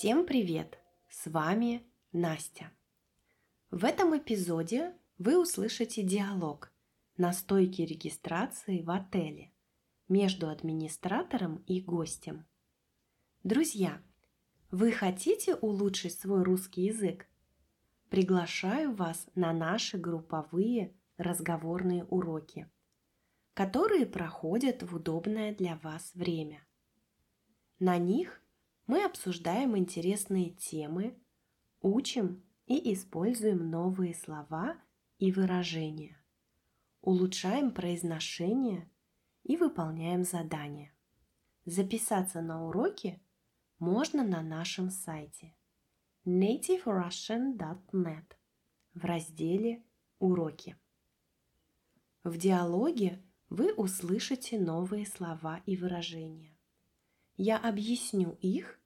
Всем привет! С вами Настя. В этом эпизоде вы услышите диалог на стойке регистрации в отеле между администратором и гостем. Друзья, вы хотите улучшить свой русский язык? Приглашаю вас на наши групповые разговорные уроки, которые проходят в удобное для вас время. На них мы обсуждаем интересные темы, учим и используем новые слова и выражения, улучшаем произношение и выполняем задания. Записаться на уроки можно на нашем сайте nativerussian.net в разделе «Уроки». В диалоге вы услышите новые слова и выражения. Я объясню их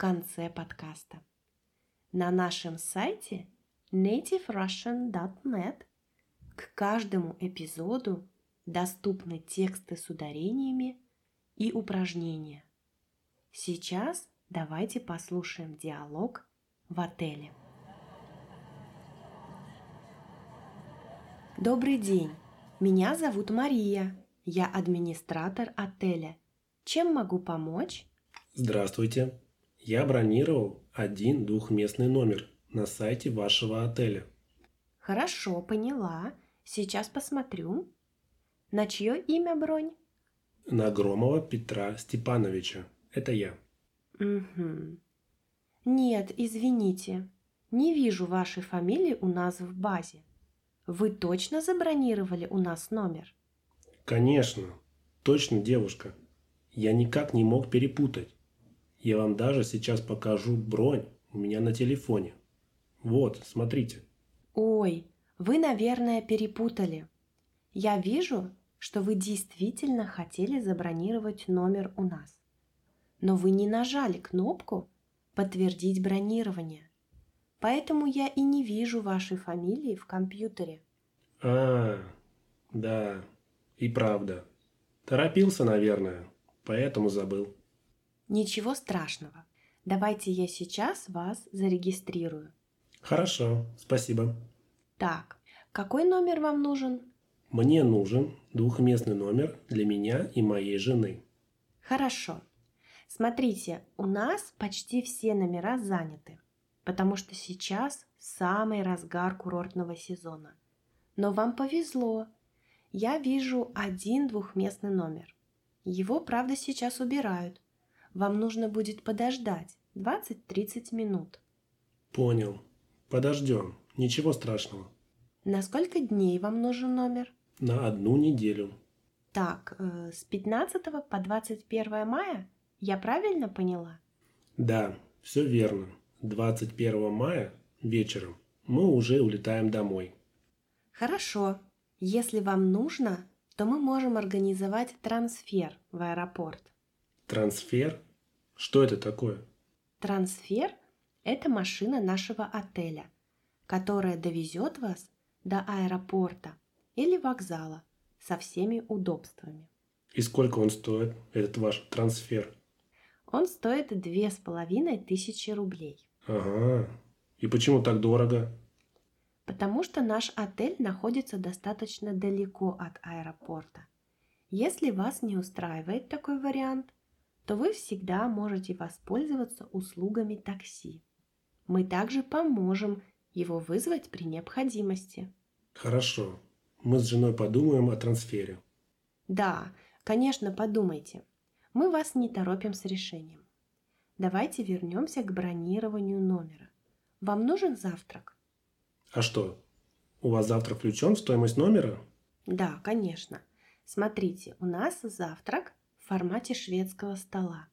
конце подкаста. На нашем сайте nativerussian.net к каждому эпизоду доступны тексты с ударениями и упражнения. Сейчас давайте послушаем диалог в отеле. Добрый день, меня зовут Мария, я администратор отеля. Чем могу помочь? Здравствуйте, я бронировал один двухместный номер на сайте вашего отеля. Хорошо, поняла. Сейчас посмотрю. На чье имя бронь? На Громова Петра Степановича. Это я. Угу. Нет, извините. Не вижу вашей фамилии у нас в базе. Вы точно забронировали у нас номер? Конечно. Точно, девушка. Я никак не мог перепутать. Я вам даже сейчас покажу бронь у меня на телефоне. Вот, смотрите. Ой, вы, наверное, перепутали. Я вижу, что вы действительно хотели забронировать номер у нас. Но вы не нажали кнопку «Подтвердить бронирование». Поэтому я и не вижу вашей фамилии в компьютере. А, да, и правда. Торопился, наверное, поэтому забыл. Ничего страшного. Давайте я сейчас вас зарегистрирую. Хорошо, спасибо. Так, какой номер вам нужен? Мне нужен двухместный номер для меня и моей жены. Хорошо. Смотрите, у нас почти все номера заняты, потому что сейчас самый разгар курортного сезона. Но вам повезло. Я вижу один двухместный номер. Его, правда, сейчас убирают, вам нужно будет подождать 20-30 минут. Понял. Подождем. Ничего страшного. На сколько дней вам нужен номер? На одну неделю. Так, э, с 15 по 21 мая? Я правильно поняла? Да, все верно. 21 мая вечером мы уже улетаем домой. Хорошо. Если вам нужно, то мы можем организовать трансфер в аэропорт. Трансфер? Что это такое? Трансфер – это машина нашего отеля, которая довезет вас до аэропорта или вокзала со всеми удобствами. И сколько он стоит, этот ваш трансфер? Он стоит две с половиной тысячи рублей. Ага. И почему так дорого? Потому что наш отель находится достаточно далеко от аэропорта. Если вас не устраивает такой вариант, то вы всегда можете воспользоваться услугами такси. Мы также поможем его вызвать при необходимости. Хорошо. Мы с женой подумаем о трансфере. Да, конечно, подумайте. Мы вас не торопим с решением. Давайте вернемся к бронированию номера. Вам нужен завтрак? А что? У вас завтрак включен в стоимость номера? Да, конечно. Смотрите, у нас завтрак формате шведского стола.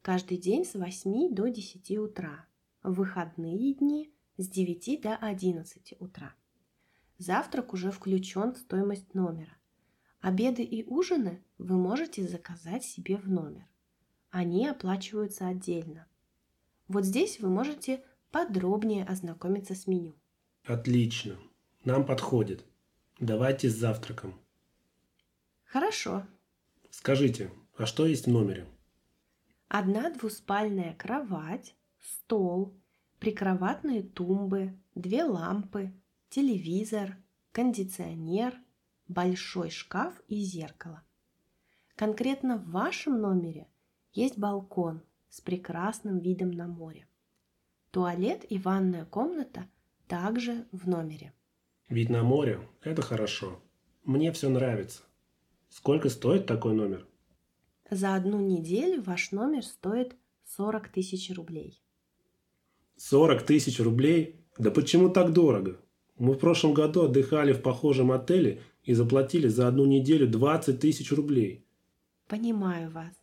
Каждый день с 8 до 10 утра. В выходные дни с 9 до 11 утра. Завтрак уже включен в стоимость номера. Обеды и ужины вы можете заказать себе в номер. Они оплачиваются отдельно. Вот здесь вы можете подробнее ознакомиться с меню. Отлично. Нам подходит. Давайте с завтраком. Хорошо. Скажите, а что есть в номере? Одна двуспальная кровать, стол, прикроватные тумбы, две лампы, телевизор, кондиционер, большой шкаф и зеркало. Конкретно в вашем номере есть балкон с прекрасным видом на море. Туалет и ванная комната также в номере. Вид на море – это хорошо. Мне все нравится. Сколько стоит такой номер? За одну неделю ваш номер стоит 40 тысяч рублей. 40 тысяч рублей? Да почему так дорого? Мы в прошлом году отдыхали в похожем отеле и заплатили за одну неделю 20 тысяч рублей. Понимаю вас.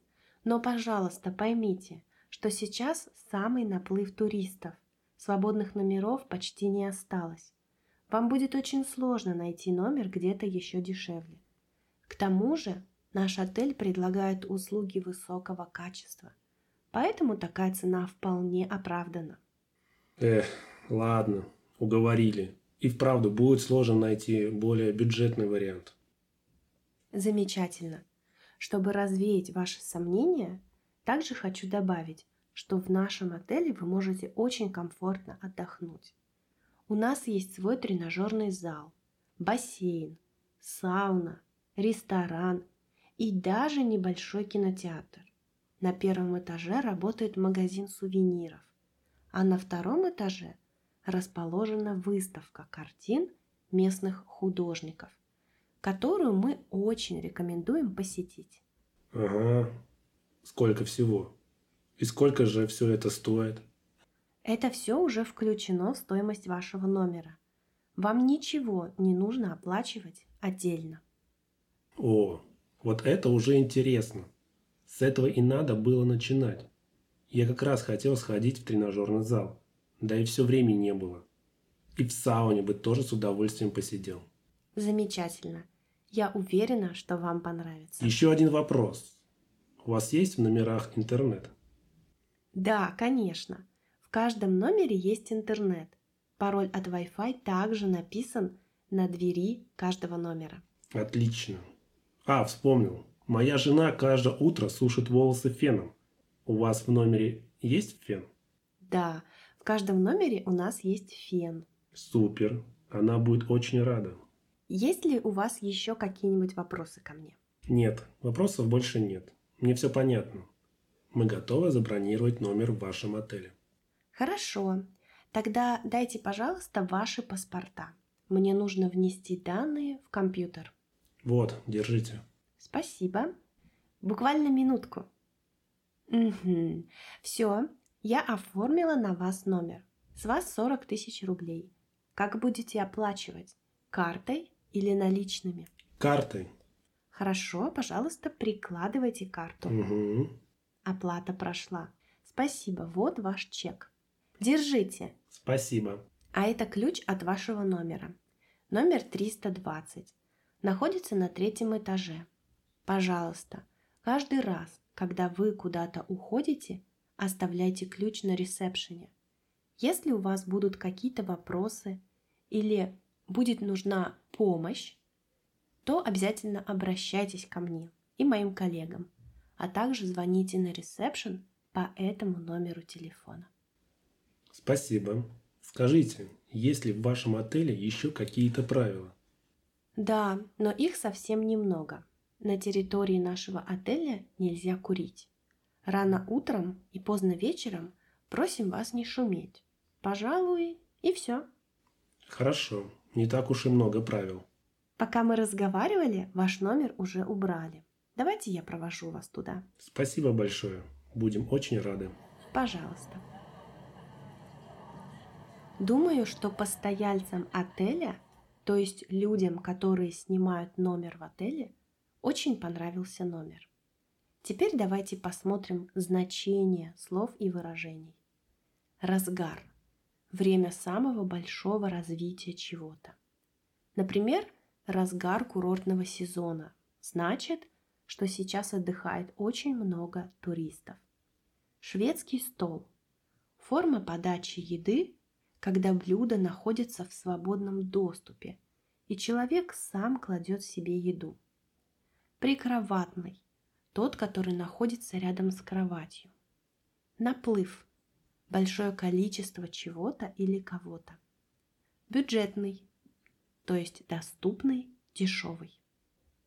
Но, пожалуйста, поймите, что сейчас самый наплыв туристов. Свободных номеров почти не осталось. Вам будет очень сложно найти номер где-то еще дешевле. К тому же наш отель предлагает услуги высокого качества, поэтому такая цена вполне оправдана. Эх, ладно, уговорили. И вправду будет сложно найти более бюджетный вариант. Замечательно. Чтобы развеять ваши сомнения, также хочу добавить, что в нашем отеле вы можете очень комфортно отдохнуть. У нас есть свой тренажерный зал, бассейн, сауна, ресторан и даже небольшой кинотеатр. На первом этаже работает магазин сувениров, а на втором этаже расположена выставка картин местных художников, которую мы очень рекомендуем посетить. Ага, сколько всего? И сколько же все это стоит? Это все уже включено в стоимость вашего номера. Вам ничего не нужно оплачивать отдельно. О, вот это уже интересно. С этого и надо было начинать. Я как раз хотел сходить в тренажерный зал. Да и все времени не было. И в сауне бы тоже с удовольствием посидел. Замечательно. Я уверена, что вам понравится. Еще один вопрос. У вас есть в номерах интернет? Да, конечно. В каждом номере есть интернет. Пароль от Wi-Fi также написан на двери каждого номера. Отлично. А, вспомнил. Моя жена каждое утро сушит волосы феном. У вас в номере есть фен? Да, в каждом номере у нас есть фен. Супер. Она будет очень рада. Есть ли у вас еще какие-нибудь вопросы ко мне? Нет, вопросов больше нет. Мне все понятно. Мы готовы забронировать номер в вашем отеле. Хорошо. Тогда дайте, пожалуйста, ваши паспорта. Мне нужно внести данные в компьютер. Вот, держите. Спасибо. Буквально минутку. Угу. Все, я оформила на вас номер. С вас 40 тысяч рублей. Как будете оплачивать? Картой или наличными? Картой. Хорошо, пожалуйста, прикладывайте карту. Угу. Оплата прошла. Спасибо, вот ваш чек. Держите. Спасибо. А это ключ от вашего номера. Номер 320. Находится на третьем этаже. Пожалуйста, каждый раз, когда вы куда-то уходите, оставляйте ключ на ресепшене. Если у вас будут какие-то вопросы или будет нужна помощь, то обязательно обращайтесь ко мне и моим коллегам а также звоните на ресепшн по этому номеру телефона. Спасибо. Скажите, есть ли в вашем отеле еще какие-то правила? Да, но их совсем немного. На территории нашего отеля нельзя курить. Рано утром и поздно вечером просим вас не шуметь. Пожалуй, и все. Хорошо, не так уж и много правил. Пока мы разговаривали, ваш номер уже убрали. Давайте я провожу вас туда. Спасибо большое. Будем очень рады. Пожалуйста. Думаю, что постояльцам отеля, то есть людям, которые снимают номер в отеле, очень понравился номер. Теперь давайте посмотрим значение слов и выражений. Разгар – время самого большого развития чего-то. Например, разгар курортного сезона значит что сейчас отдыхает очень много туристов. Шведский стол. Форма подачи еды, когда блюдо находится в свободном доступе, и человек сам кладет себе еду. Прикроватный. Тот, который находится рядом с кроватью. Наплыв. большое количество чего-то или кого-то. Бюджетный, то есть доступный, дешевый.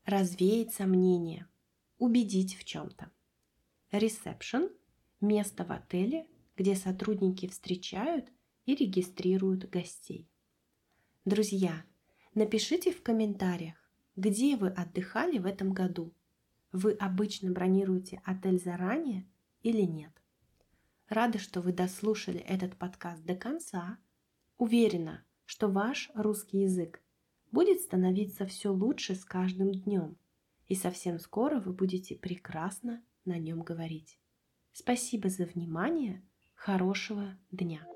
Развеять сомнения, убедить в чем-то. Ресепшн – место в отеле, где сотрудники встречают и регистрируют гостей. Друзья, напишите в комментариях, где вы отдыхали в этом году. Вы обычно бронируете отель заранее или нет? Рада, что вы дослушали этот подкаст до конца. Уверена, что ваш русский язык будет становиться все лучше с каждым днем, и совсем скоро вы будете прекрасно на нем говорить. Спасибо за внимание. Хорошего дня!